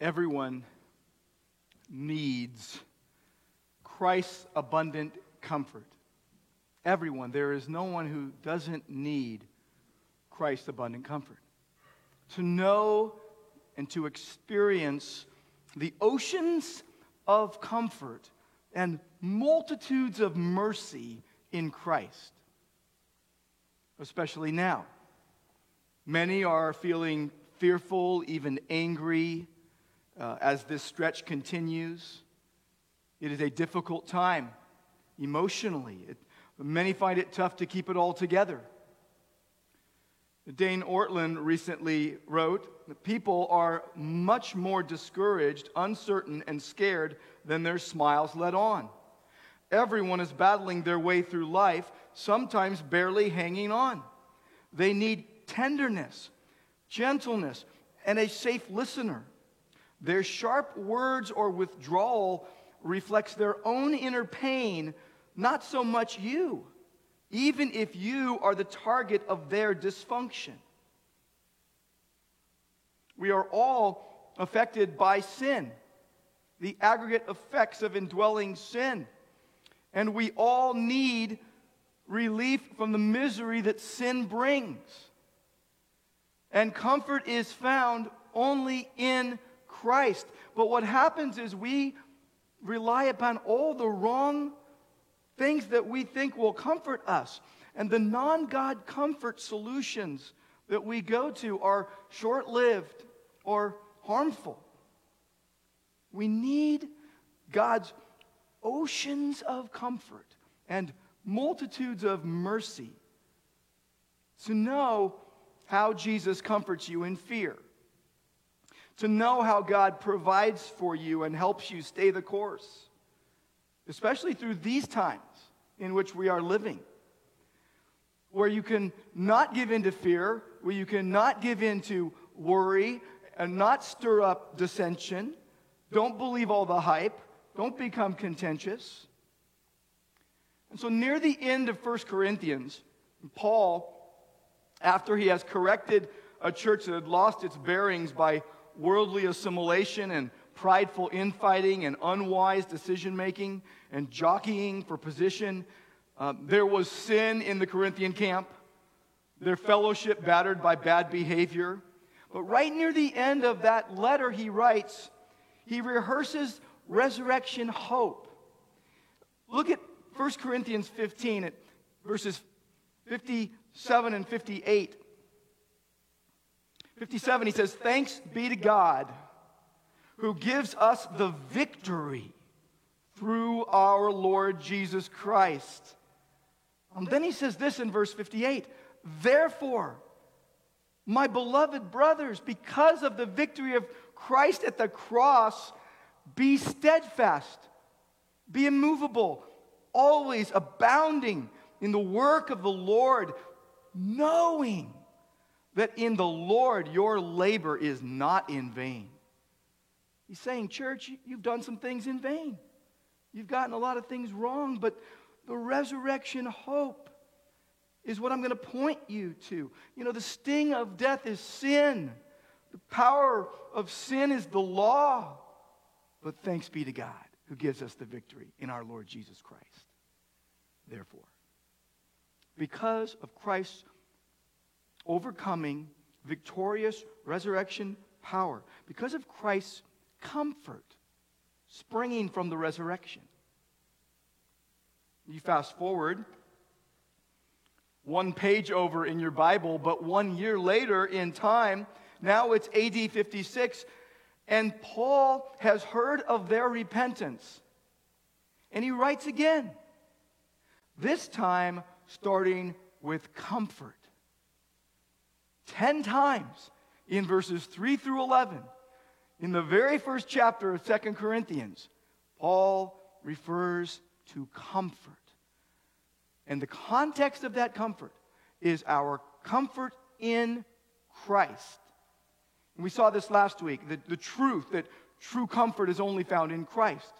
Everyone needs Christ's abundant comfort. Everyone. There is no one who doesn't need Christ's abundant comfort. To know and to experience the oceans of comfort and multitudes of mercy in Christ, especially now. Many are feeling fearful, even angry, uh, as this stretch continues. It is a difficult time emotionally. It, many find it tough to keep it all together. Dane Ortlund recently wrote people are much more discouraged, uncertain, and scared than their smiles let on. Everyone is battling their way through life, sometimes barely hanging on. They need tenderness, gentleness, and a safe listener. Their sharp words or withdrawal reflects their own inner pain, not so much you, even if you are the target of their dysfunction. We are all affected by sin, the aggregate effects of indwelling sin. And we all need relief from the misery that sin brings. And comfort is found only in Christ. But what happens is we rely upon all the wrong things that we think will comfort us. And the non God comfort solutions that we go to are short lived or harmful. We need God's oceans of comfort and multitudes of mercy to know how Jesus comforts you in fear, to know how God provides for you and helps you stay the course, especially through these times in which we are living, where you can not give in to fear, where you can not give in to worry and not stir up dissension. Don't believe all the hype. Don't become contentious. And so, near the end of 1 Corinthians, Paul after he has corrected a church that had lost its bearings by worldly assimilation and prideful infighting and unwise decision making and jockeying for position, uh, there was sin in the Corinthian camp, their fellowship battered by bad behavior. But right near the end of that letter, he writes, he rehearses resurrection hope. Look at 1 Corinthians 15, at verses 57 and 58. 57, he says, Thanks be to God who gives us the victory through our Lord Jesus Christ. And then he says this in verse 58 Therefore, my beloved brothers, because of the victory of Christ at the cross, be steadfast, be immovable, always abounding in the work of the Lord knowing that in the Lord your labor is not in vain. He's saying, Church, you've done some things in vain. You've gotten a lot of things wrong, but the resurrection hope is what I'm going to point you to. You know, the sting of death is sin, the power of sin is the law. But thanks be to God who gives us the victory in our Lord Jesus Christ. Therefore, because of Christ's overcoming, victorious resurrection power, because of Christ's comfort springing from the resurrection. You fast forward one page over in your Bible, but one year later in time, now it's AD 56, and Paul has heard of their repentance. And he writes again, this time starting with comfort. Ten times in verses 3 through 11, in the very first chapter of Second Corinthians, Paul refers to comfort. And the context of that comfort is our comfort in Christ. And we saw this last week the, the truth that true comfort is only found in Christ.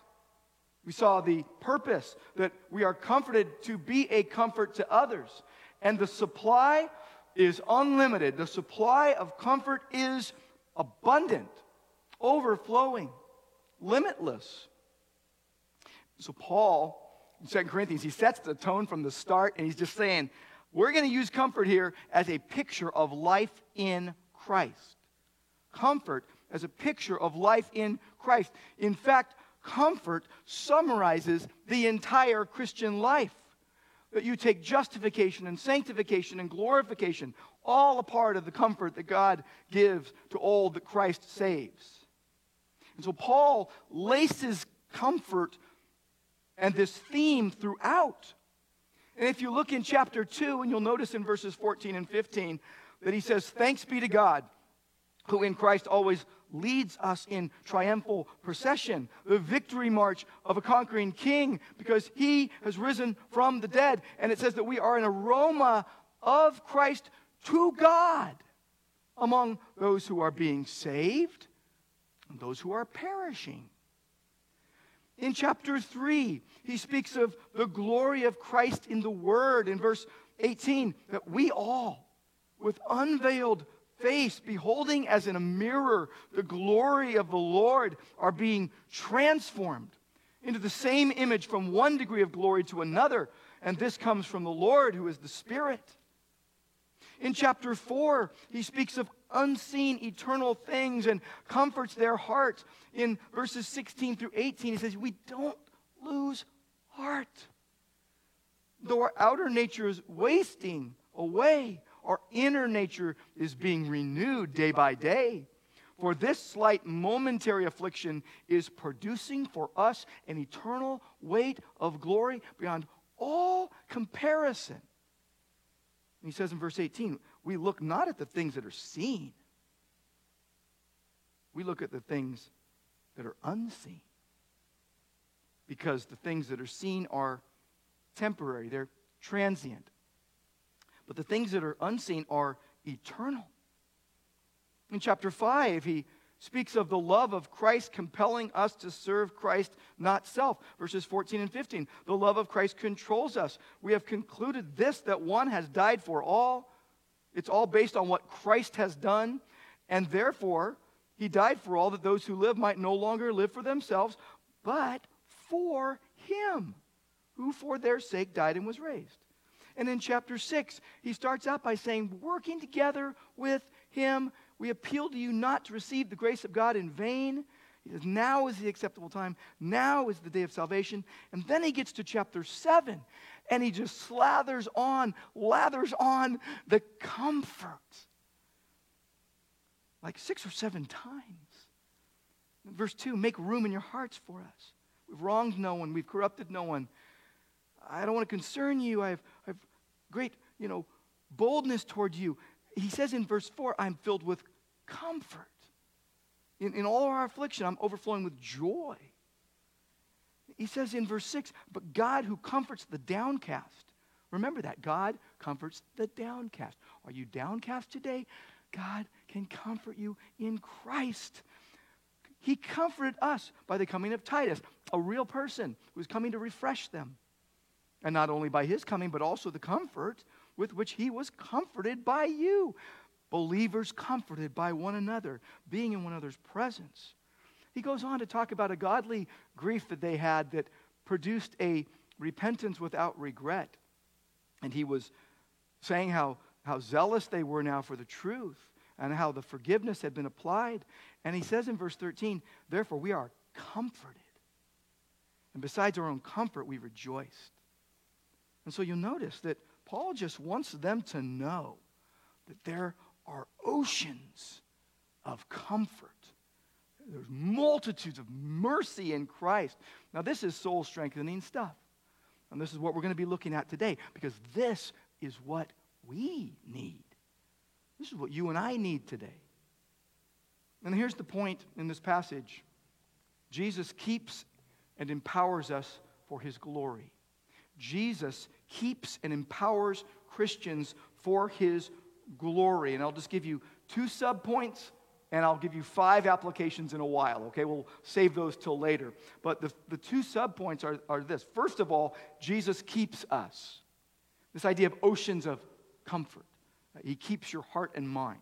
We saw the purpose that we are comforted to be a comfort to others. And the supply is unlimited. The supply of comfort is abundant. overflowing, limitless. So, Paul, in 2 Corinthians, he sets the tone from the start, and he's just saying, we're going to use comfort here as a picture of life in Christ. Comfort as a picture of life in Christ. In fact, comfort summarizes the entire Christian life. You take justification and sanctification and glorification, all a part of the comfort that God gives to all that Christ saves. And so Paul laces comfort and this theme throughout. And if you look in chapter 2, and you'll notice in verses 14 and 15 that he says, Thanks be to God, who in Christ always leads us in triumphal procession, the victory march of a conquering king, because he has risen from the dead. And it says that we are an aroma of Christ to God among those who are being saved and those who are perishing. In chapter 3, he speaks of the glory of Christ in the Word. In verse 18, that we all, with unveiled face, beholding as in a mirror the glory of the Lord, are being transformed into the same image from one degree of glory to another. And this comes from the Lord, who is the Spirit. In chapter 4, he speaks of unseen eternal things and comforts their hearts. In verses 16 through 18, he says, We don't lose heart. Though our outer nature is wasting away, our inner nature is being renewed day by day. For this slight momentary affliction is producing for us an eternal weight of glory beyond all comparison. And he says in verse 18, we look not at the things that are seen, we look at the things that are unseen. Because the things that are seen are temporary, they're transient. But the things that are unseen are eternal. In chapter 5, he speaks of the love of Christ compelling us to serve Christ, not self. Verses 14 and 15. The love of Christ controls us. We have concluded this that one has died for all. It's all based on what Christ has done. And therefore, he died for all that those who live might no longer live for themselves, but for him, who for their sake died and was raised. And in chapter 6, he starts out by saying, Working together with him, we appeal to you not to receive the grace of God in vain. He says, Now is the acceptable time. Now is the day of salvation. And then he gets to chapter 7, and he just slathers on, lathers on the comfort. Like six or seven times. Verse 2 Make room in your hearts for us. We've wronged no one, we've corrupted no one. I don't want to concern you. I have, I have great, you know, boldness toward you. He says in verse 4, I'm filled with comfort. In, in all our affliction, I'm overflowing with joy. He says in verse 6, but God who comforts the downcast. Remember that. God comforts the downcast. Are you downcast today? God can comfort you in Christ. He comforted us by the coming of Titus, a real person who was coming to refresh them. And not only by his coming, but also the comfort with which he was comforted by you. Believers comforted by one another, being in one another's presence. He goes on to talk about a godly grief that they had that produced a repentance without regret. And he was saying how, how zealous they were now for the truth and how the forgiveness had been applied. And he says in verse 13, Therefore we are comforted. And besides our own comfort, we rejoiced. And so you'll notice that Paul just wants them to know that there are oceans of comfort. There's multitudes of mercy in Christ. Now, this is soul strengthening stuff. And this is what we're going to be looking at today because this is what we need. This is what you and I need today. And here's the point in this passage Jesus keeps and empowers us for his glory. Jesus keeps and empowers Christians for his glory. And I'll just give you two subpoints and I'll give you five applications in a while, okay? We'll save those till later. But the, the two subpoints are, are this. First of all, Jesus keeps us. This idea of oceans of comfort. He keeps your heart and mind.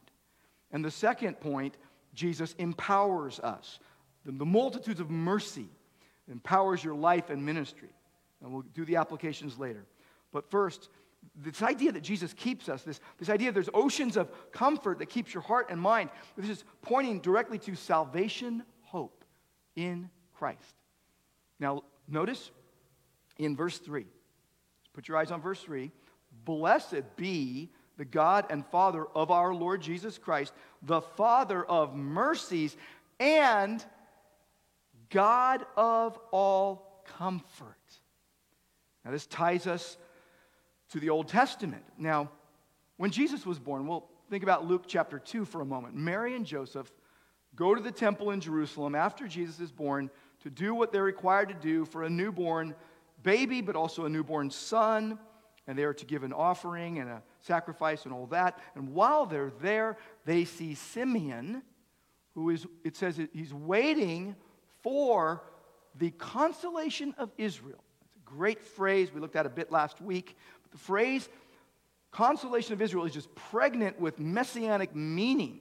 And the second point Jesus empowers us. The, the multitudes of mercy empowers your life and ministry. And we'll do the applications later. But first, this idea that Jesus keeps us, this, this idea there's oceans of comfort that keeps your heart and mind, this is pointing directly to salvation hope in Christ. Now, notice in verse 3, put your eyes on verse 3 Blessed be the God and Father of our Lord Jesus Christ, the Father of mercies and God of all comfort. Now, this ties us to the Old Testament. Now, when Jesus was born, we'll think about Luke chapter 2 for a moment. Mary and Joseph go to the temple in Jerusalem after Jesus is born to do what they're required to do for a newborn baby, but also a newborn son. And they are to give an offering and a sacrifice and all that. And while they're there, they see Simeon, who is, it says he's waiting for the consolation of Israel. Great phrase. We looked at a bit last week. But the phrase consolation of Israel is just pregnant with messianic meaning.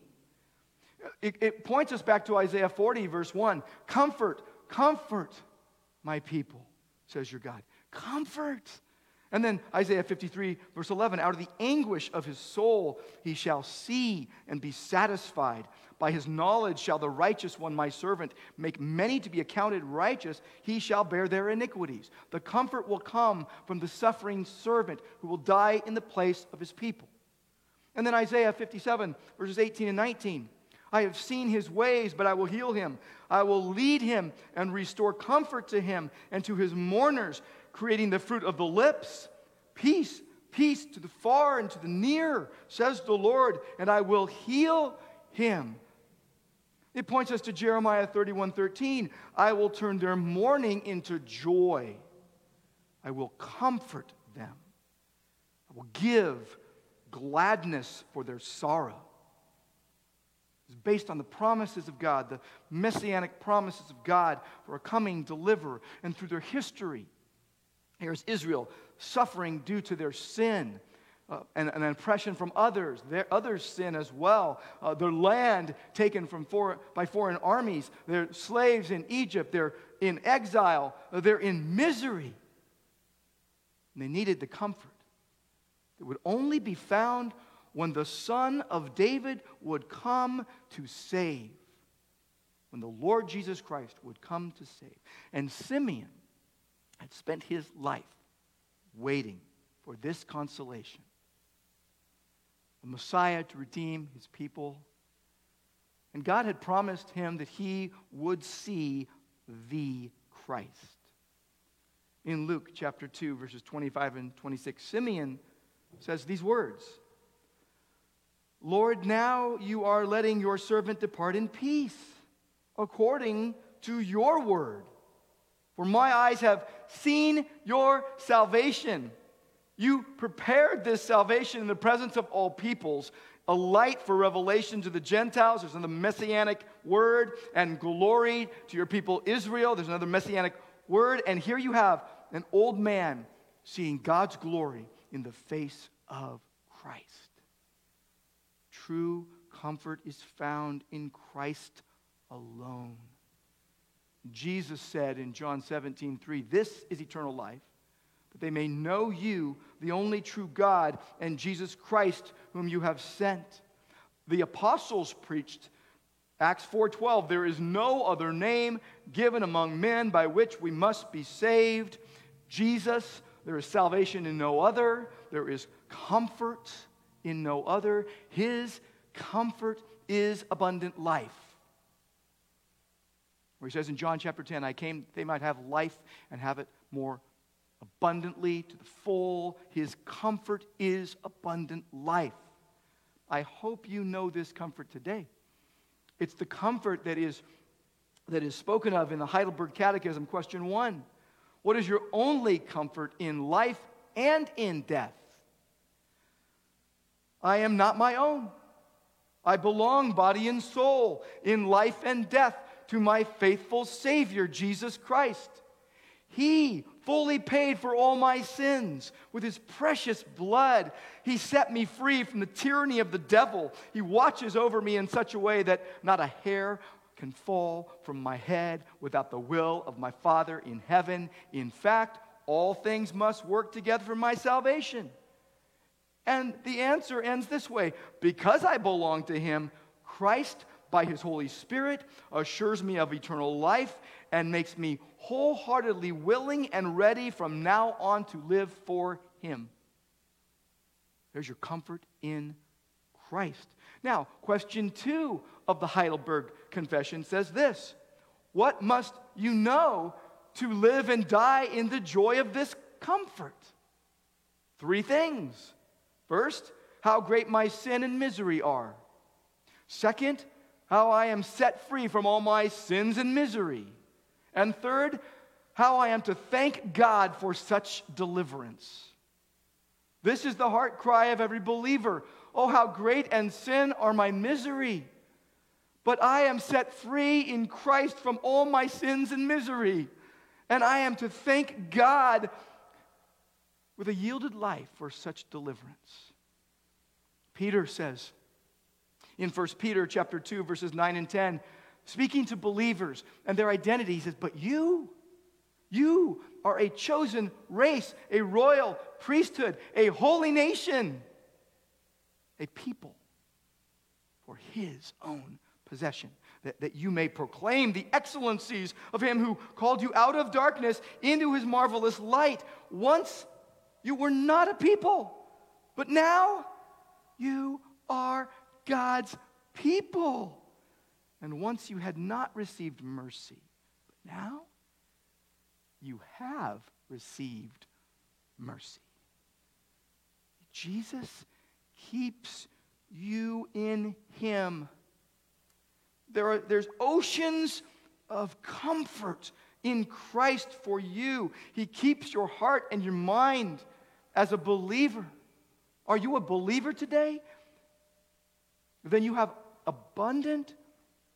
It, it points us back to Isaiah 40, verse 1. Comfort, comfort my people, says your God. Comfort. And then Isaiah 53, verse 11 out of the anguish of his soul he shall see and be satisfied. By his knowledge shall the righteous one, my servant, make many to be accounted righteous. He shall bear their iniquities. The comfort will come from the suffering servant who will die in the place of his people. And then Isaiah 57, verses 18 and 19. I have seen his ways, but I will heal him. I will lead him and restore comfort to him and to his mourners, creating the fruit of the lips. Peace, peace to the far and to the near, says the Lord, and I will heal him. It points us to Jeremiah 31 13. I will turn their mourning into joy. I will comfort them. I will give gladness for their sorrow. It's based on the promises of God, the messianic promises of God for a coming deliverer. And through their history, here's Israel suffering due to their sin uh, and an oppression from others, their others' sin as well, uh, their land taken from for, by foreign armies, they're slaves in Egypt, they're in exile, uh, they're in misery. And they needed the comfort that would only be found when the Son of David would come to save, when the Lord Jesus Christ would come to save. And Simeon had spent his life waiting for this consolation the Messiah to redeem his people. And God had promised him that he would see the Christ. In Luke chapter 2, verses 25 and 26, Simeon says these words Lord, now you are letting your servant depart in peace, according to your word. For my eyes have seen your salvation you prepared this salvation in the presence of all peoples, a light for revelation to the Gentiles. There's another messianic word, and glory to your people Israel. There's another messianic word. And here you have an old man seeing God's glory in the face of Christ. True comfort is found in Christ alone. Jesus said in John 17, 3, This is eternal life that they may know you, the only true God, and Jesus Christ, whom you have sent. The apostles preached Acts 4:12 There is no other name given among men by which we must be saved. Jesus, there is salvation in no other. There is comfort in no other. His comfort is abundant life. Where he says in John chapter 10, I came they might have life and have it more abundantly to the full. His comfort is abundant life. I hope you know this comfort today. It's the comfort that is, that is spoken of in the Heidelberg Catechism, question one. What is your only comfort in life and in death? I am not my own. I belong, body and soul, in life and death, to my faithful Savior, Jesus Christ. He fully paid for all my sins with his precious blood. He set me free from the tyranny of the devil. He watches over me in such a way that not a hair can fall from my head without the will of my Father in heaven. In fact, all things must work together for my salvation. And the answer ends this way Because I belong to him, Christ, by his Holy Spirit, assures me of eternal life and makes me wholeheartedly willing and ready from now on to live for him. There's your comfort in Christ. Now, question two of the Heidelberg Confession says this What must you know to live and die in the joy of this comfort? Three things. First, how great my sin and misery are. Second, how I am set free from all my sins and misery. And third, how I am to thank God for such deliverance. This is the heart cry of every believer. Oh, how great and sin are my misery. But I am set free in Christ from all my sins and misery. And I am to thank God with a yielded life for such deliverance. Peter says in 1 Peter chapter 2 verses 9 and 10, speaking to believers and their identity, he says, "But you you are a chosen race, a royal priesthood, a holy nation, a people for his own possession, that, that you may proclaim the excellencies of him who called you out of darkness into his marvelous light. Once you were not a people, but now you are God's people. And once you had not received mercy, but now you have received mercy. Jesus keeps you in Him. There are, there's oceans of comfort in Christ for you. He keeps your heart and your mind as a believer. Are you a believer today? Then you have abundant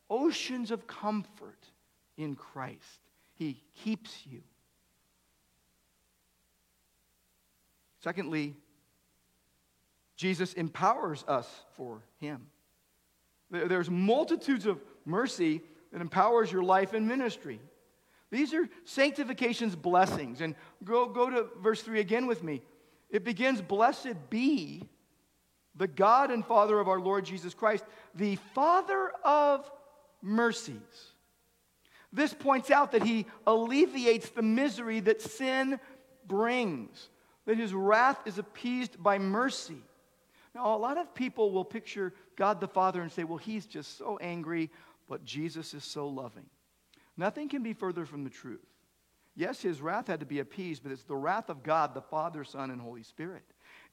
oceans of comfort in Christ. He keeps you. Secondly, Jesus empowers us for Him. There's multitudes of mercy that empowers your life and ministry. These are sanctification's blessings. And go, go to verse 3 again with me. It begins, Blessed be the God and Father of our Lord Jesus Christ, the Father of mercies. This points out that he alleviates the misery that sin brings, that his wrath is appeased by mercy. Now, a lot of people will picture God the Father and say, well, he's just so angry, but Jesus is so loving. Nothing can be further from the truth. Yes, his wrath had to be appeased, but it's the wrath of God, the Father, Son, and Holy Spirit.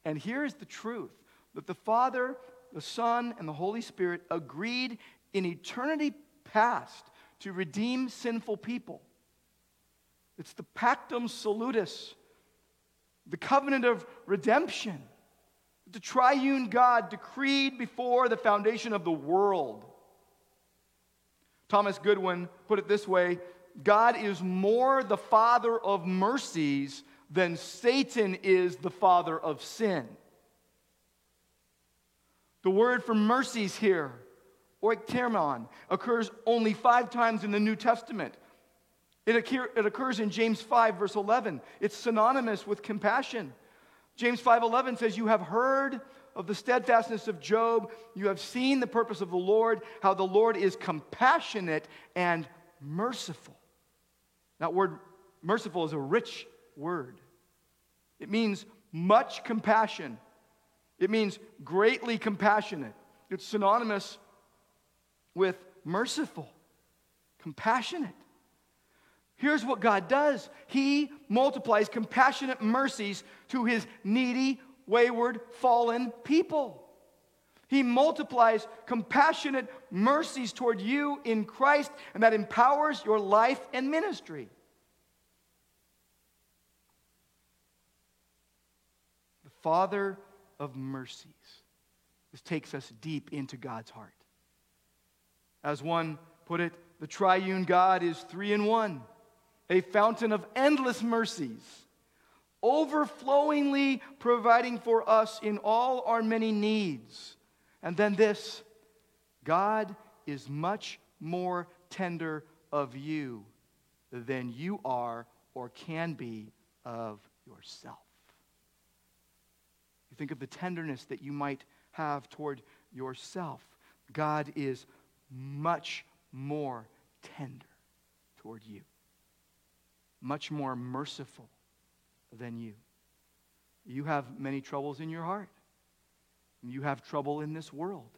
And here is the truth that the Father, the Son, and the Holy Spirit agreed in eternity past to redeem sinful people. It's the pactum salutis, the covenant of redemption. The triune God decreed before the foundation of the world. Thomas Goodwin put it this way God is more the father of mercies than Satan is the father of sin. The word for mercies here, oiktermon, occurs only five times in the New Testament. It, occur, it occurs in James 5, verse 11. It's synonymous with compassion. James 5:11 says, "You have heard of the steadfastness of Job, you have seen the purpose of the Lord, how the Lord is compassionate and merciful." That word merciful is a rich word. It means much compassion. It means greatly compassionate. It's synonymous with merciful, compassionate. Here's what God does He multiplies compassionate mercies to His needy, wayward, fallen people. He multiplies compassionate mercies toward you in Christ, and that empowers your life and ministry. The Father of mercies. This takes us deep into God's heart. As one put it, the triune God is three in one a fountain of endless mercies, overflowingly providing for us in all our many needs. And then this God is much more tender of you than you are or can be of yourself. Think of the tenderness that you might have toward yourself. God is much more tender toward you, much more merciful than you. You have many troubles in your heart. You have trouble in this world.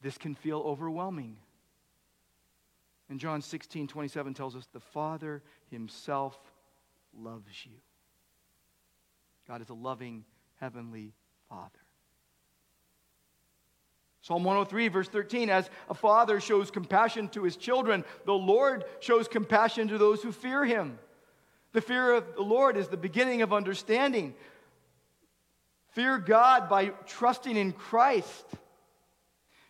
This can feel overwhelming. And John 16, 27 tells us the Father Himself loves you. God is a loving Heavenly Father. Psalm 103, verse 13 As a father shows compassion to his children, the Lord shows compassion to those who fear him. The fear of the Lord is the beginning of understanding. Fear God by trusting in Christ.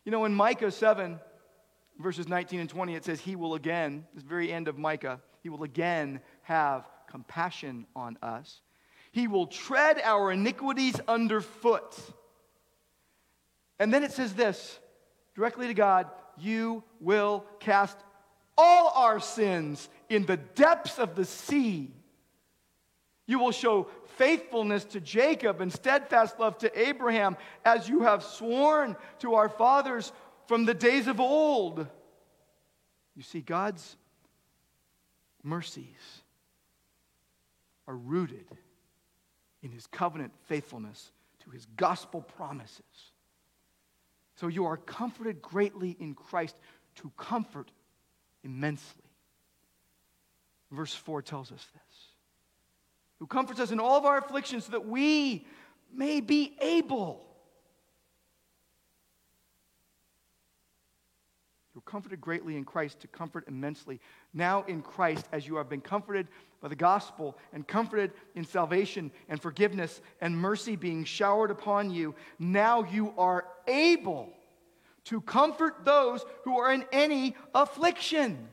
You know, in Micah 7, verses 19 and 20, it says, He will again, this very end of Micah, He will again have compassion on us. He will tread our iniquities underfoot. And then it says this directly to God, you will cast all our sins in the depths of the sea. You will show faithfulness to Jacob and steadfast love to Abraham, as you have sworn to our fathers from the days of old. You see, God's mercies are rooted in his covenant faithfulness to his gospel promises. So you are comforted greatly in Christ to comfort immensely. Verse 4 tells us this who comforts us in all of our afflictions so that we may be able. You're comforted greatly in Christ to comfort immensely. Now in Christ, as you have been comforted by the gospel and comforted in salvation and forgiveness and mercy being showered upon you, now you are able to comfort those who are in any affliction.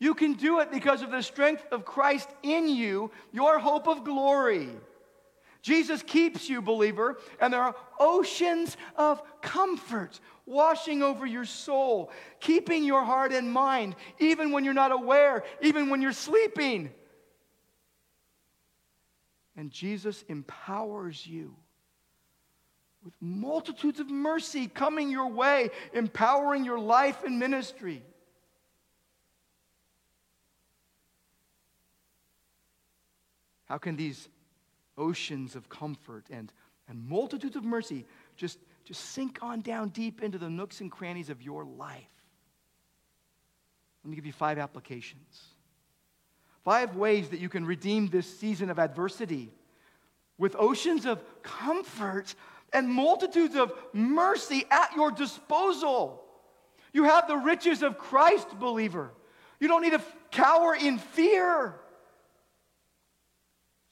You can do it because of the strength of Christ in you, your hope of glory. Jesus keeps you, believer, and there are oceans of comfort washing over your soul, keeping your heart and mind, even when you're not aware, even when you're sleeping. And Jesus empowers you with multitudes of mercy coming your way, empowering your life and ministry. How can these oceans of comfort and, and multitudes of mercy just, just sink on down deep into the nooks and crannies of your life? Let me give you five applications. Five ways that you can redeem this season of adversity with oceans of comfort and multitudes of mercy at your disposal. You have the riches of Christ, believer. You don't need to cower in fear.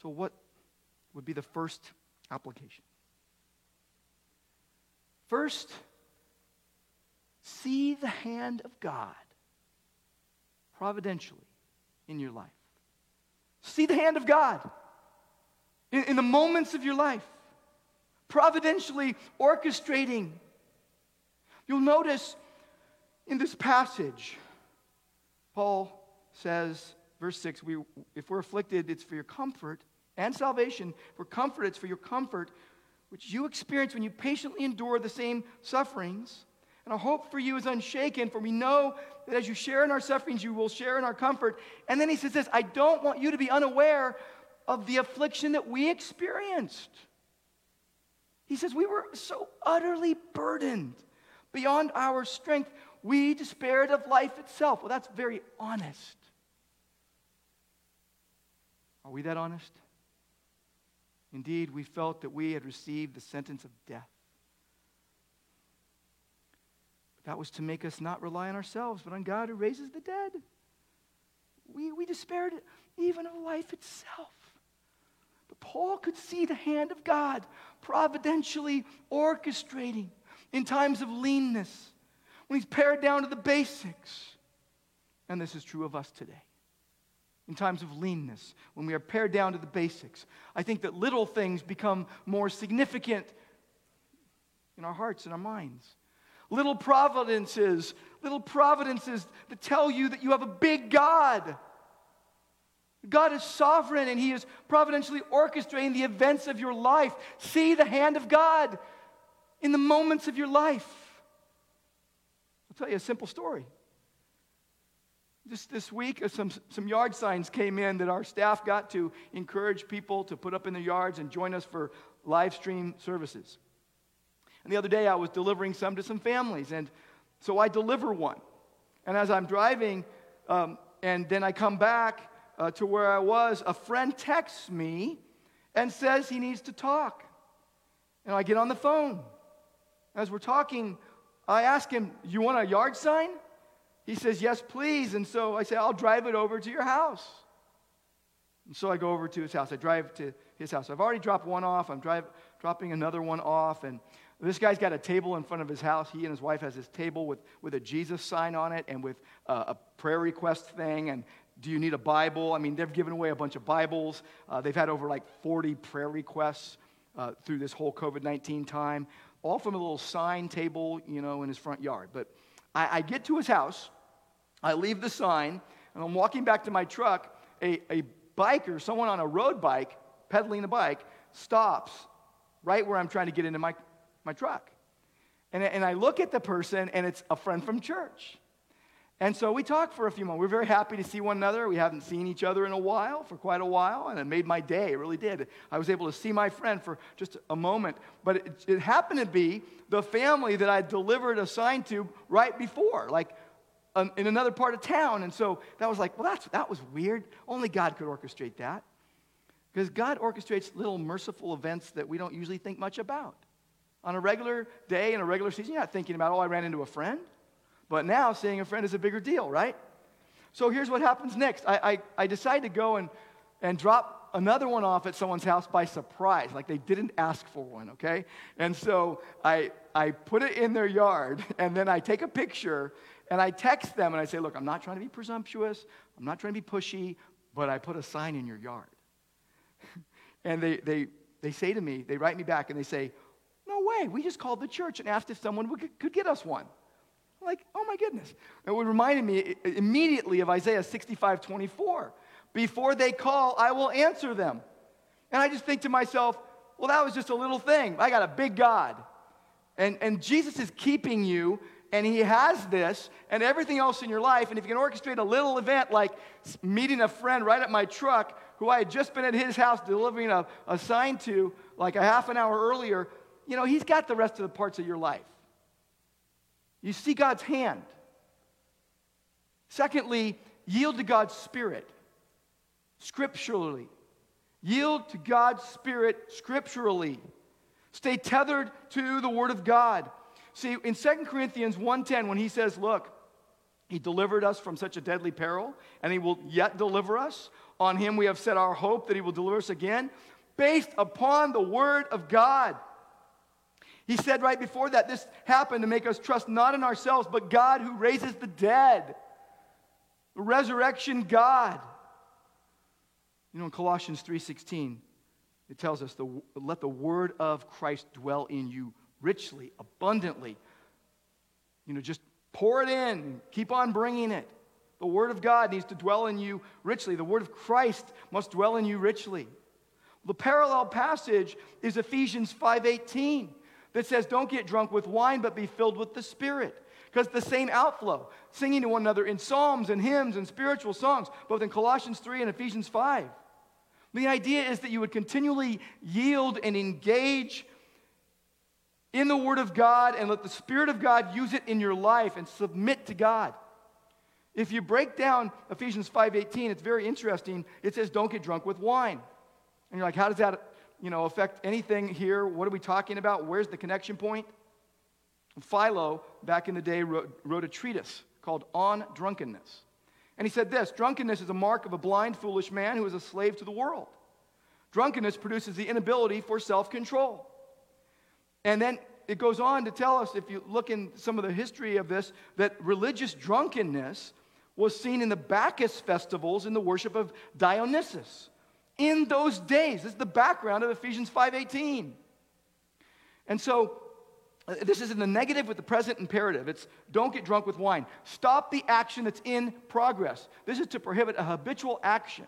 So, what would be the first application? First, see the hand of God providentially in your life. See the hand of God in, in the moments of your life, providentially orchestrating. You'll notice in this passage, Paul says, verse 6, we, if we're afflicted, it's for your comfort and salvation. For comfort, it's for your comfort, which you experience when you patiently endure the same sufferings. And our hope for you is unshaken, for we know that as you share in our sufferings, you will share in our comfort. And then he says this I don't want you to be unaware of the affliction that we experienced. He says, We were so utterly burdened beyond our strength, we despaired of life itself. Well, that's very honest. Are we that honest? Indeed, we felt that we had received the sentence of death. That was to make us not rely on ourselves, but on God who raises the dead. We, we despaired even of life itself. But Paul could see the hand of God providentially orchestrating in times of leanness, when he's pared down to the basics. And this is true of us today. In times of leanness, when we are pared down to the basics. I think that little things become more significant in our hearts and our minds. Little providences, little providences that tell you that you have a big God. God is sovereign and He is providentially orchestrating the events of your life. See the hand of God in the moments of your life. I'll tell you a simple story. Just this week, uh, some, some yard signs came in that our staff got to encourage people to put up in their yards and join us for live stream services. And the other day, I was delivering some to some families, and so I deliver one. And as I'm driving, um, and then I come back uh, to where I was, a friend texts me and says he needs to talk. And I get on the phone. As we're talking, I ask him, You want a yard sign? He says, Yes, please. And so I say, I'll drive it over to your house. And so I go over to his house. I drive to his house. I've already dropped one off. I'm drive, dropping another one off. And this guy's got a table in front of his house. He and his wife has this table with, with a Jesus sign on it and with a prayer request thing. And do you need a Bible? I mean, they've given away a bunch of Bibles. Uh, they've had over like 40 prayer requests uh, through this whole COVID 19 time, all from a little sign table, you know, in his front yard. But I, I get to his house, I leave the sign, and I'm walking back to my truck. A, a biker, someone on a road bike, pedaling a bike, stops right where I'm trying to get into my, my truck. And, and I look at the person, and it's a friend from church. And so we talked for a few moments. We are very happy to see one another. We haven't seen each other in a while, for quite a while, and it made my day. It really did. I was able to see my friend for just a moment. But it, it happened to be the family that I delivered a sign to right before, like um, in another part of town. And so that was like, well, that's, that was weird. Only God could orchestrate that. Because God orchestrates little merciful events that we don't usually think much about. On a regular day, in a regular season, you're not thinking about, oh, I ran into a friend. But now seeing a friend is a bigger deal, right? So here's what happens next. I, I, I decide to go and, and drop another one off at someone's house by surprise, like they didn't ask for one, okay? And so I, I put it in their yard, and then I take a picture, and I text them, and I say, Look, I'm not trying to be presumptuous, I'm not trying to be pushy, but I put a sign in your yard. and they, they, they say to me, they write me back, and they say, No way, we just called the church and asked if someone would, could get us one. I'm like, oh my goodness. It would remind me immediately of Isaiah 65 24. Before they call, I will answer them. And I just think to myself, well, that was just a little thing. I got a big God. And, and Jesus is keeping you, and He has this and everything else in your life. And if you can orchestrate a little event like meeting a friend right at my truck who I had just been at his house delivering a, a sign to like a half an hour earlier, you know, He's got the rest of the parts of your life. You see God's hand. Secondly, yield to God's Spirit scripturally. Yield to God's Spirit scripturally. Stay tethered to the Word of God. See, in 2 Corinthians 1:10, when he says, Look, he delivered us from such a deadly peril, and he will yet deliver us. On him we have set our hope that he will deliver us again, based upon the Word of God. He said right before that, this happened to make us trust not in ourselves, but God who raises the dead. The resurrection God. You know, in Colossians 3:16, it tells us, the, let the word of Christ dwell in you richly, abundantly. You know, just pour it in, keep on bringing it. The word of God needs to dwell in you richly. The word of Christ must dwell in you richly. The parallel passage is Ephesians 5:18 that says, Don't get drunk with wine, but be filled with the Spirit. Because the same outflow, singing to one another in psalms and hymns and spiritual songs, both in Colossians 3 and Ephesians 5. The idea is that you would continually yield and engage in the Word of God and let the Spirit of God use it in your life and submit to God. If you break down Ephesians 5:18, it's very interesting. It says, "Don't get drunk with wine." And you're like, how does that you know, affect anything here? What are we talking about? Where's the connection point? Philo, back in the day, wrote, wrote a treatise called On Drunkenness. And he said this drunkenness is a mark of a blind, foolish man who is a slave to the world. Drunkenness produces the inability for self control. And then it goes on to tell us, if you look in some of the history of this, that religious drunkenness was seen in the Bacchus festivals in the worship of Dionysus. In those days, this is the background of Ephesians 5:18. And so uh, this is in the negative with the present imperative. It's don't get drunk with wine. Stop the action that's in progress. This is to prohibit a habitual action.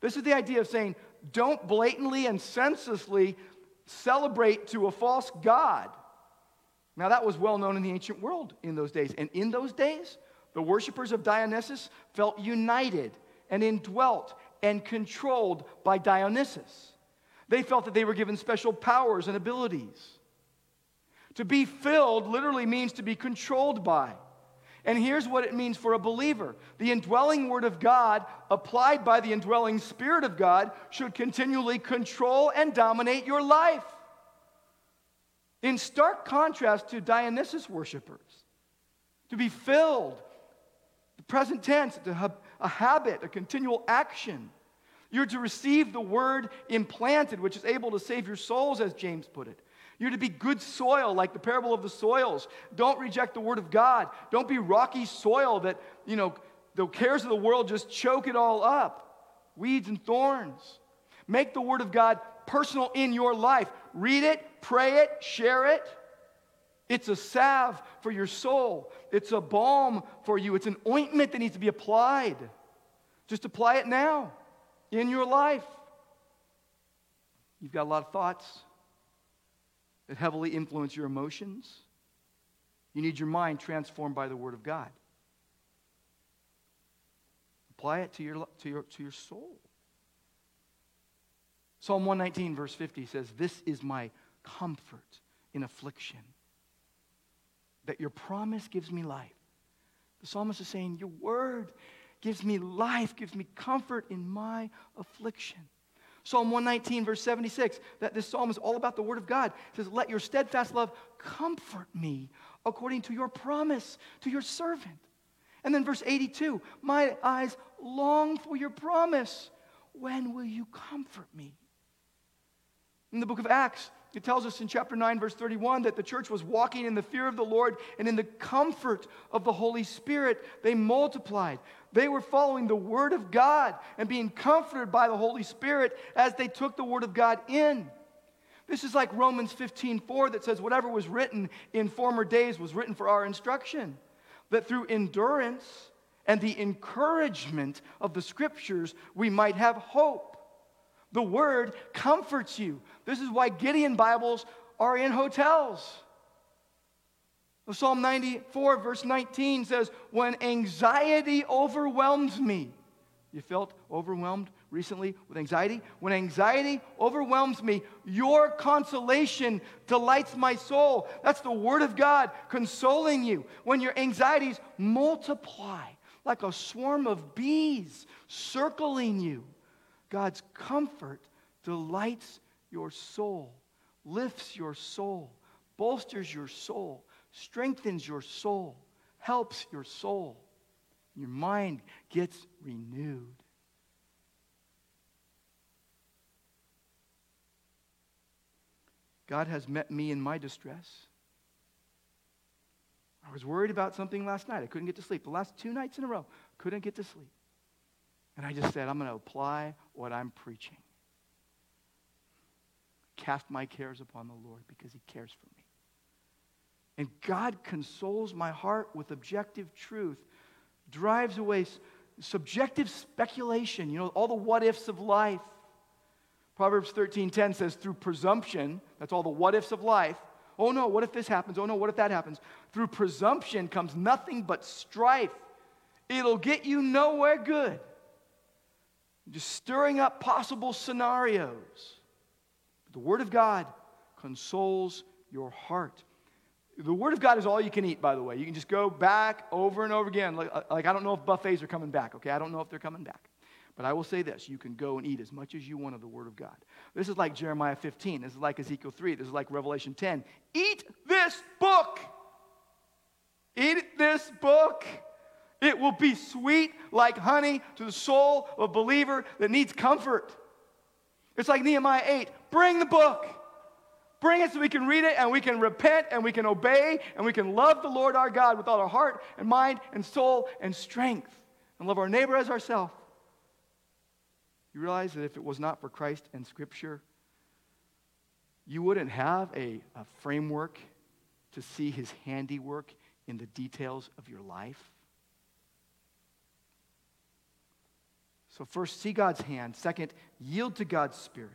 This is the idea of saying don't blatantly and senselessly celebrate to a false god. Now, that was well known in the ancient world in those days. And in those days, the worshippers of Dionysus felt united and indwelt and controlled by Dionysus. They felt that they were given special powers and abilities. To be filled literally means to be controlled by. And here's what it means for a believer the indwelling Word of God, applied by the indwelling Spirit of God, should continually control and dominate your life. In stark contrast to Dionysus worshippers, to be filled, the present tense, a habit, a continual action. You're to receive the word implanted, which is able to save your souls, as James put it. You're to be good soil, like the parable of the soils. Don't reject the word of God. Don't be rocky soil that, you know, the cares of the world just choke it all up. Weeds and thorns. Make the word of God personal in your life. Read it, pray it, share it. It's a salve for your soul. It's a balm for you. It's an ointment that needs to be applied. Just apply it now in your life. You've got a lot of thoughts that heavily influence your emotions. You need your mind transformed by the Word of God. Apply it to your, to your, to your soul. Psalm 119, verse 50 says, This is my comfort in affliction, that your promise gives me life. The psalmist is saying, Your word gives me life, gives me comfort in my affliction. Psalm 119, verse 76, that this psalm is all about the word of God. It says, Let your steadfast love comfort me according to your promise to your servant. And then verse 82, My eyes long for your promise. When will you comfort me? In the book of Acts, it tells us in chapter 9, verse 31, that the church was walking in the fear of the Lord and in the comfort of the Holy Spirit. They multiplied. They were following the Word of God and being comforted by the Holy Spirit as they took the Word of God in. This is like Romans 15 4 that says, Whatever was written in former days was written for our instruction. That through endurance and the encouragement of the Scriptures, we might have hope. The Word comforts you. This is why Gideon Bibles are in hotels. Psalm 94, verse 19 says, When anxiety overwhelms me, you felt overwhelmed recently with anxiety? When anxiety overwhelms me, your consolation delights my soul. That's the Word of God consoling you. When your anxieties multiply like a swarm of bees circling you, God's comfort delights your soul, lifts your soul, bolsters your soul, strengthens your soul, helps your soul. Your mind gets renewed. God has met me in my distress. I was worried about something last night. I couldn't get to sleep. The last two nights in a row, couldn't get to sleep. And I just said, I'm going to apply what I'm preaching. Cast my cares upon the Lord because he cares for me. And God consoles my heart with objective truth, drives away subjective speculation, you know, all the what ifs of life. Proverbs 13:10 says through presumption, that's all the what ifs of life. Oh no, what if this happens? Oh no, what if that happens? Through presumption comes nothing but strife. It'll get you nowhere good just stirring up possible scenarios. The Word of God consoles your heart. The Word of God is all you can eat, by the way. You can just go back over and over again. Like, uh, like, I don't know if buffets are coming back, okay? I don't know if they're coming back. But I will say this you can go and eat as much as you want of the Word of God. This is like Jeremiah 15. This is like Ezekiel 3. This is like Revelation 10. Eat this book. Eat this book. It will be sweet like honey to the soul of a believer that needs comfort. It's like Nehemiah 8 bring the book, Bring it so we can read it and we can repent and we can obey and we can love the Lord our God with all our heart and mind and soul and strength and love our neighbor as ourselves. You realize that if it was not for Christ and Scripture, you wouldn't have a, a framework to see his handiwork in the details of your life. So, first, see God's hand. Second, yield to God's Spirit.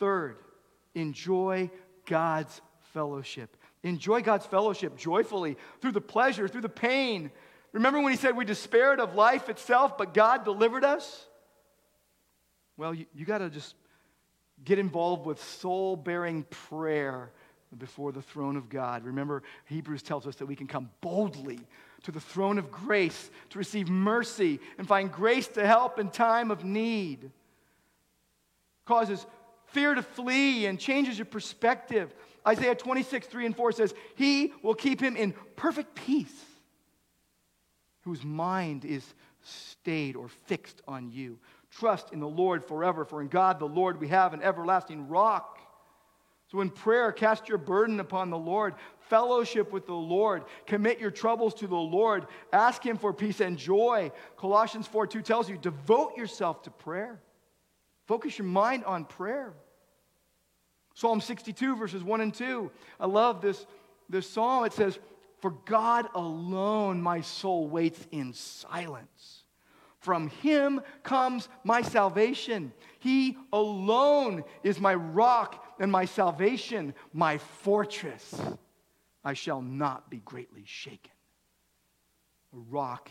Third, enjoy God's fellowship. Enjoy God's fellowship joyfully through the pleasure, through the pain. Remember when he said we despaired of life itself, but God delivered us? Well, you, you got to just get involved with soul bearing prayer before the throne of God. Remember, Hebrews tells us that we can come boldly to the throne of grace to receive mercy and find grace to help in time of need. Causes fear to flee and changes your perspective. Isaiah 26, 3 and 4 says, He will keep him in perfect peace, whose mind is stayed or fixed on you. Trust in the Lord forever, for in God the Lord we have an everlasting rock. So, in prayer, cast your burden upon the Lord, fellowship with the Lord, commit your troubles to the Lord, ask Him for peace and joy. Colossians 4 2 tells you, devote yourself to prayer. Focus your mind on prayer. Psalm 62, verses 1 and 2. I love this, this psalm. It says, For God alone my soul waits in silence. From him comes my salvation. He alone is my rock and my salvation, my fortress. I shall not be greatly shaken. A rock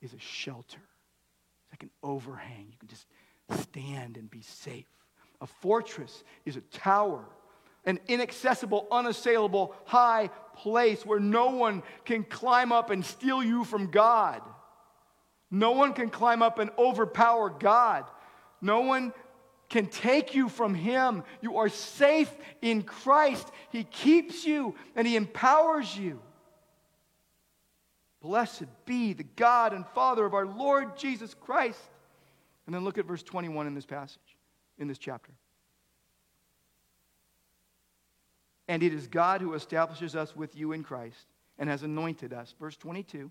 is a shelter, it's like an overhang. You can just stand and be safe. A fortress is a tower, an inaccessible, unassailable, high place where no one can climb up and steal you from God. No one can climb up and overpower God. No one can take you from Him. You are safe in Christ. He keeps you and He empowers you. Blessed be the God and Father of our Lord Jesus Christ and then look at verse 21 in this passage, in this chapter. And it is God who establishes us with you in Christ and has anointed us. Verse 22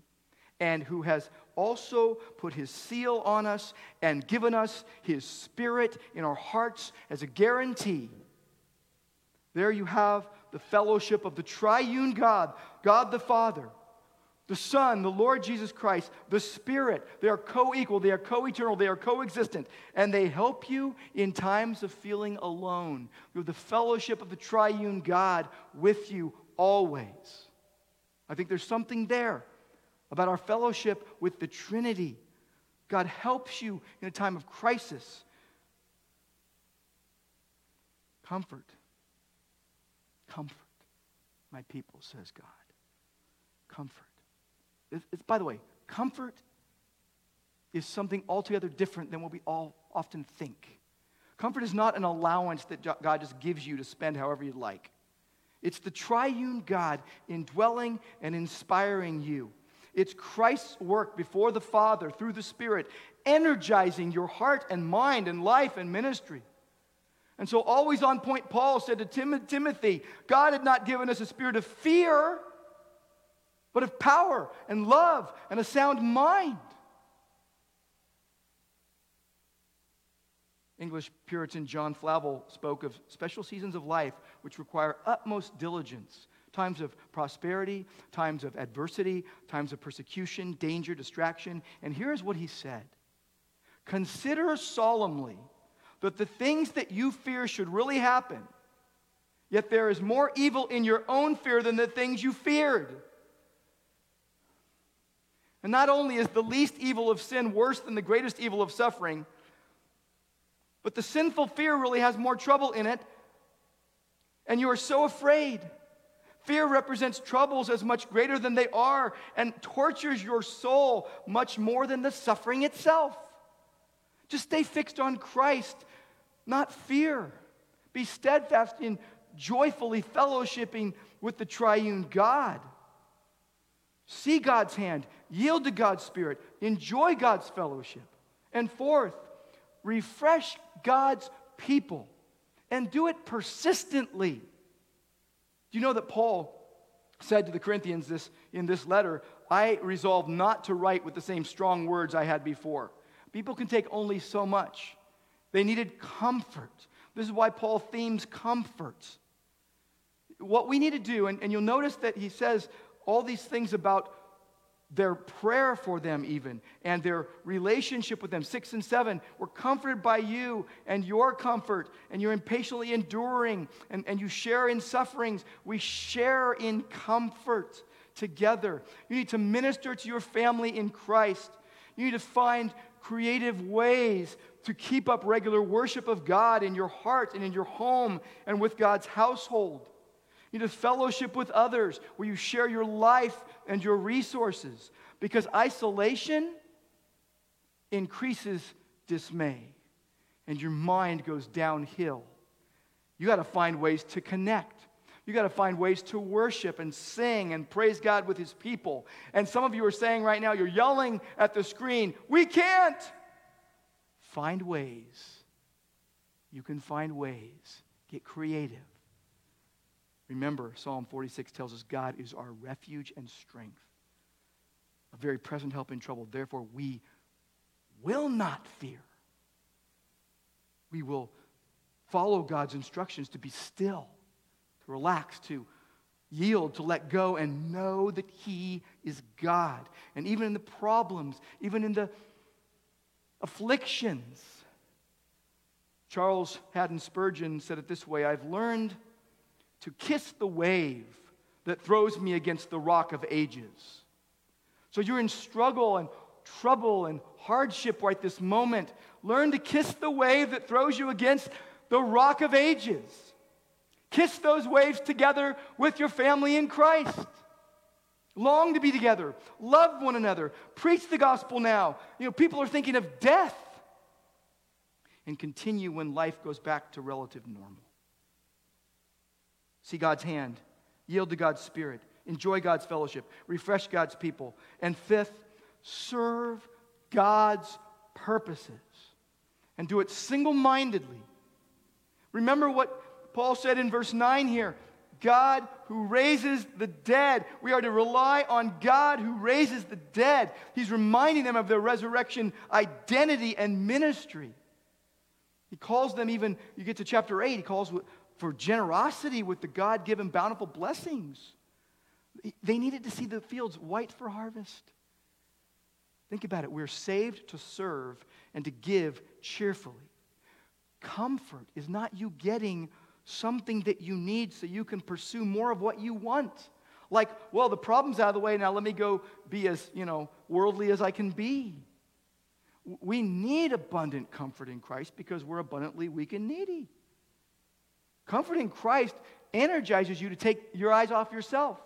and who has also put his seal on us and given us his spirit in our hearts as a guarantee. There you have the fellowship of the triune God, God the Father, the Son, the Lord Jesus Christ, the Spirit, they are co equal, they are co eternal, they are co-existent, and they help you in times of feeling alone. You have the fellowship of the triune God with you always. I think there's something there about our fellowship with the Trinity. God helps you in a time of crisis. Comfort. Comfort, my people, says God. Comfort. It's, it's, by the way, comfort is something altogether different than what we all often think. Comfort is not an allowance that God just gives you to spend however you'd like. It's the triune God indwelling and inspiring you. It's Christ's work before the Father through the Spirit, energizing your heart and mind and life and ministry. And so, always on point, Paul said to Tim- Timothy, God had not given us a spirit of fear, but of power and love and a sound mind. English Puritan John Flavel spoke of special seasons of life which require utmost diligence times of prosperity, times of adversity, times of persecution, danger, distraction. And here's what he said Consider solemnly that the things that you fear should really happen, yet there is more evil in your own fear than the things you feared. And not only is the least evil of sin worse than the greatest evil of suffering, but the sinful fear really has more trouble in it, and you are so afraid. Fear represents troubles as much greater than they are and tortures your soul much more than the suffering itself. Just stay fixed on Christ, not fear. Be steadfast in joyfully fellowshipping with the triune God. See God's hand, yield to God's Spirit, enjoy God's fellowship. And fourth, refresh God's people and do it persistently. Do you know that Paul said to the Corinthians this, in this letter, I resolve not to write with the same strong words I had before. People can take only so much. They needed comfort. This is why Paul themes comfort. What we need to do, and, and you'll notice that he says all these things about their prayer for them, even, and their relationship with them. Six and seven, we're comforted by you and your comfort, and you're impatiently enduring, and, and you share in sufferings. We share in comfort together. You need to minister to your family in Christ. You need to find creative ways to keep up regular worship of God in your heart and in your home and with God's household. You need to fellowship with others where you share your life and your resources because isolation increases dismay and your mind goes downhill. You got to find ways to connect. You got to find ways to worship and sing and praise God with His people. And some of you are saying right now, you're yelling at the screen, we can't. Find ways. You can find ways. Get creative. Remember, Psalm 46 tells us God is our refuge and strength, a very present help in trouble. Therefore, we will not fear. We will follow God's instructions to be still, to relax, to yield, to let go, and know that He is God. And even in the problems, even in the afflictions, Charles Haddon Spurgeon said it this way I've learned to kiss the wave that throws me against the rock of ages. So you're in struggle and trouble and hardship right this moment. Learn to kiss the wave that throws you against the rock of ages. Kiss those waves together with your family in Christ. Long to be together. Love one another. Preach the gospel now. You know, people are thinking of death. And continue when life goes back to relative normal. See God's hand, yield to God's Spirit, enjoy God's fellowship, refresh God's people. And fifth, serve God's purposes and do it single mindedly. Remember what Paul said in verse 9 here God who raises the dead. We are to rely on God who raises the dead. He's reminding them of their resurrection identity and ministry. He calls them even, you get to chapter 8, he calls for generosity with the God given bountiful blessings. They needed to see the fields white for harvest. Think about it. We're saved to serve and to give cheerfully. Comfort is not you getting something that you need so you can pursue more of what you want. Like, well, the problem's out of the way, now let me go be as, you know, worldly as I can be. We need abundant comfort in Christ because we're abundantly weak and needy. Comforting Christ energizes you to take your eyes off yourself.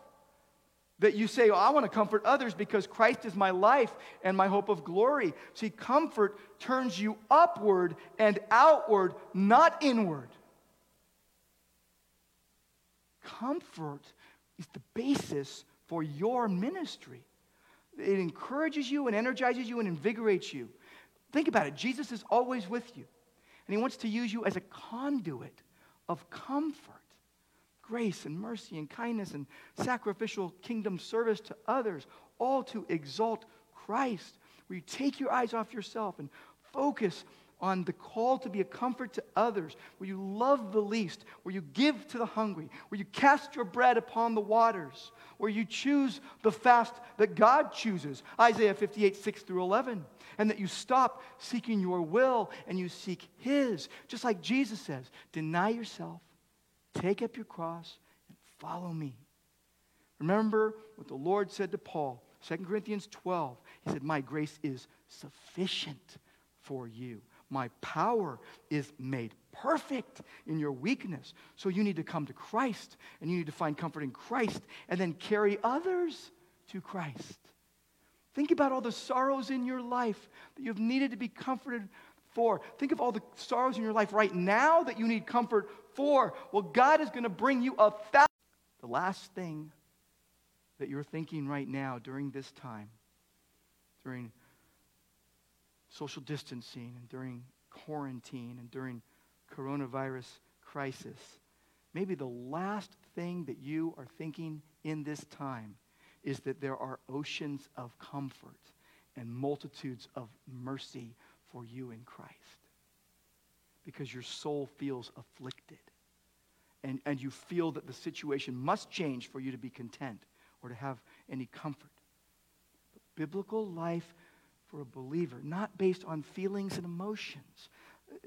That you say, oh, I want to comfort others because Christ is my life and my hope of glory. See, comfort turns you upward and outward, not inward. Comfort is the basis for your ministry. It encourages you and energizes you and invigorates you. Think about it Jesus is always with you, and He wants to use you as a conduit of comfort, grace and mercy and kindness and sacrificial kingdom service to others, all to exalt Christ. Where you take your eyes off yourself and focus on the call to be a comfort to others, where you love the least, where you give to the hungry, where you cast your bread upon the waters, where you choose the fast that God chooses, Isaiah 58, 6 through 11, and that you stop seeking your will and you seek His. Just like Jesus says, deny yourself, take up your cross, and follow me. Remember what the Lord said to Paul, 2 Corinthians 12. He said, My grace is sufficient for you. My power is made perfect in your weakness. So you need to come to Christ and you need to find comfort in Christ and then carry others to Christ. Think about all the sorrows in your life that you've needed to be comforted for. Think of all the sorrows in your life right now that you need comfort for. Well, God is going to bring you a thousand. The last thing that you're thinking right now during this time, during social distancing and during quarantine and during coronavirus crisis, maybe the last thing that you are thinking in this time is that there are oceans of comfort and multitudes of mercy for you in Christ. Because your soul feels afflicted. And, and you feel that the situation must change for you to be content or to have any comfort. But biblical life for a believer, not based on feelings and emotions.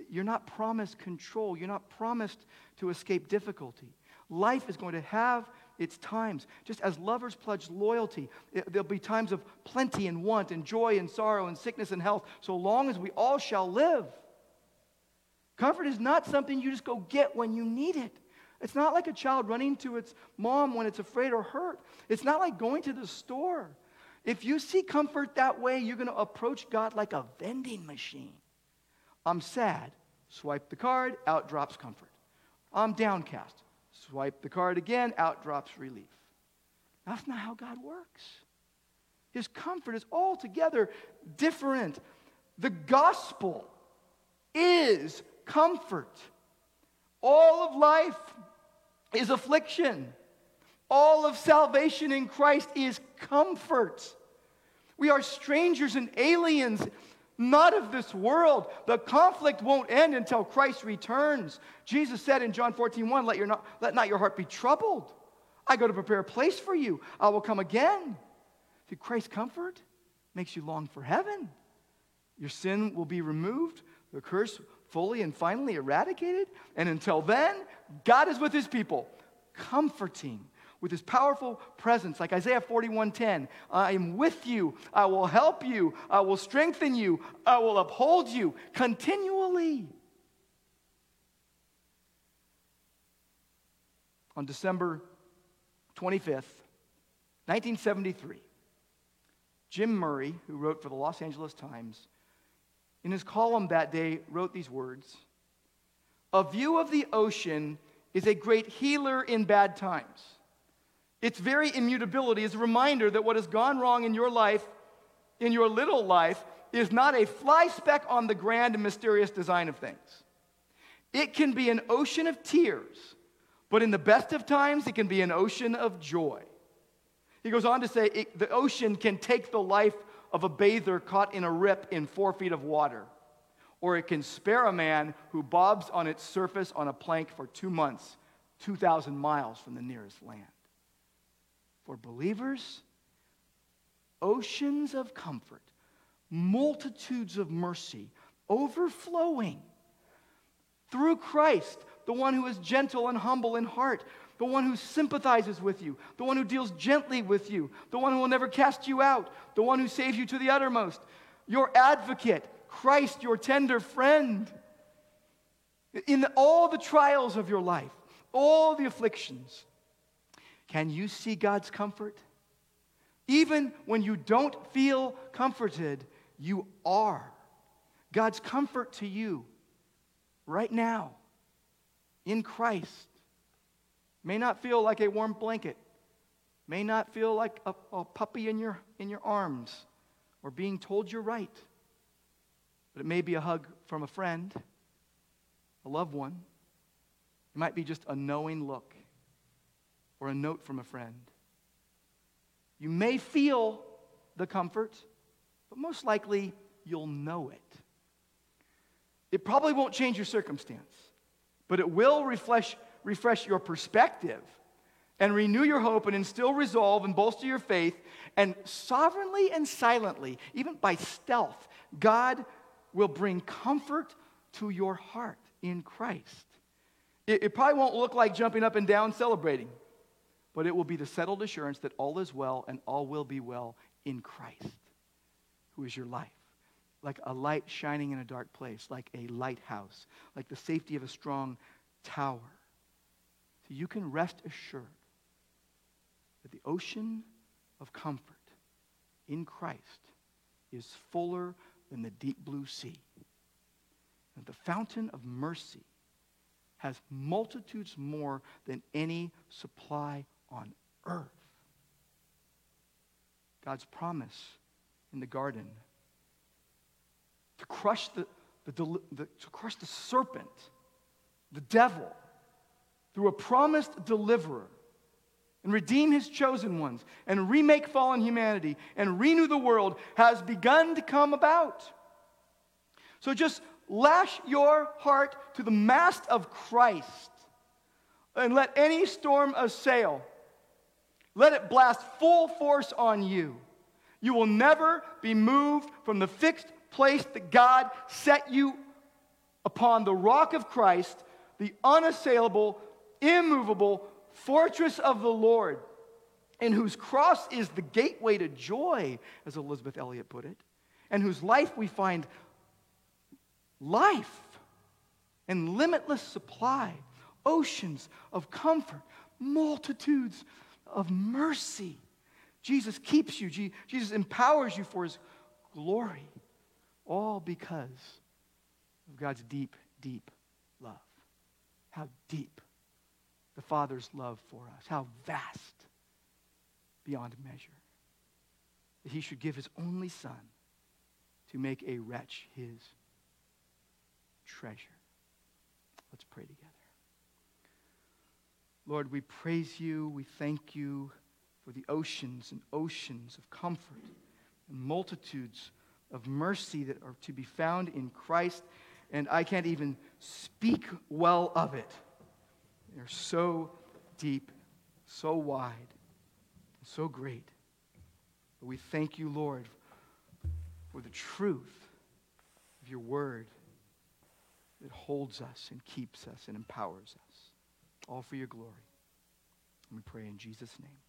You're not promised control. You're not promised to escape difficulty. Life is going to have its times. Just as lovers pledge loyalty, there'll be times of plenty and want and joy and sorrow and sickness and health, so long as we all shall live. Comfort is not something you just go get when you need it. It's not like a child running to its mom when it's afraid or hurt. It's not like going to the store. If you see comfort that way, you're going to approach God like a vending machine. I'm sad. Swipe the card, out drops comfort. I'm downcast. Swipe the card again, out drops relief. That's not how God works. His comfort is altogether different. The gospel is comfort. All of life is affliction. All of salvation in Christ is comfort. We are strangers and aliens, not of this world. The conflict won't end until Christ returns. Jesus said in John 14, 1, let, your not, let not your heart be troubled. I go to prepare a place for you. I will come again. See, Christ's comfort makes you long for heaven. Your sin will be removed, the curse fully and finally eradicated. And until then, God is with his people, comforting with his powerful presence, like Isaiah 41:10. I am with you, I will help you, I will strengthen you, I will uphold you continually. On December 25th, 1973, Jim Murray, who wrote for the Los Angeles Times, in his column that day wrote these words A view of the ocean is a great healer in bad times. Its very immutability is a reminder that what has gone wrong in your life, in your little life, is not a fly speck on the grand and mysterious design of things. It can be an ocean of tears, but in the best of times, it can be an ocean of joy. He goes on to say it, the ocean can take the life of a bather caught in a rip in four feet of water, or it can spare a man who bobs on its surface on a plank for two months, 2,000 miles from the nearest land for believers, oceans of comfort, multitudes of mercy, overflowing through Christ, the one who is gentle and humble in heart, the one who sympathizes with you, the one who deals gently with you, the one who will never cast you out, the one who saves you to the uttermost, your advocate, Christ, your tender friend. In all the trials of your life, all the afflictions, can you see God's comfort? Even when you don't feel comforted, you are. God's comfort to you right now in Christ may not feel like a warm blanket, may not feel like a, a puppy in your, in your arms or being told you're right, but it may be a hug from a friend, a loved one. It might be just a knowing look or a note from a friend. You may feel the comfort, but most likely you'll know it. It probably won't change your circumstance, but it will refresh, refresh your perspective and renew your hope and instill resolve and bolster your faith. And sovereignly and silently, even by stealth, God will bring comfort to your heart in Christ. It, it probably won't look like jumping up and down celebrating but it will be the settled assurance that all is well and all will be well in Christ, who is your life. Like a light shining in a dark place, like a lighthouse, like the safety of a strong tower. So you can rest assured that the ocean of comfort in Christ is fuller than the deep blue sea. That the fountain of mercy has multitudes more than any supply on earth. God's promise in the garden to crush the, the, the, to crush the serpent, the devil, through a promised deliverer and redeem his chosen ones and remake fallen humanity and renew the world has begun to come about. So just lash your heart to the mast of Christ and let any storm assail. Let it blast full force on you. You will never be moved from the fixed place that God set you upon the rock of Christ, the unassailable, immovable fortress of the Lord, in whose cross is the gateway to joy, as Elisabeth Elliot put it, and whose life we find life and limitless supply, oceans of comfort, multitudes of mercy. Jesus keeps you, Jesus empowers you for his glory, all because of God's deep, deep love. How deep the Father's love for us, how vast beyond measure. That he should give his only Son to make a wretch his treasure. Let's pray together. Lord, we praise you, we thank you for the oceans and oceans of comfort and multitudes of mercy that are to be found in Christ. And I can't even speak well of it. They're so deep, so wide, and so great. But we thank you, Lord, for the truth of your word that holds us and keeps us and empowers us. All for your glory. And we pray in Jesus' name.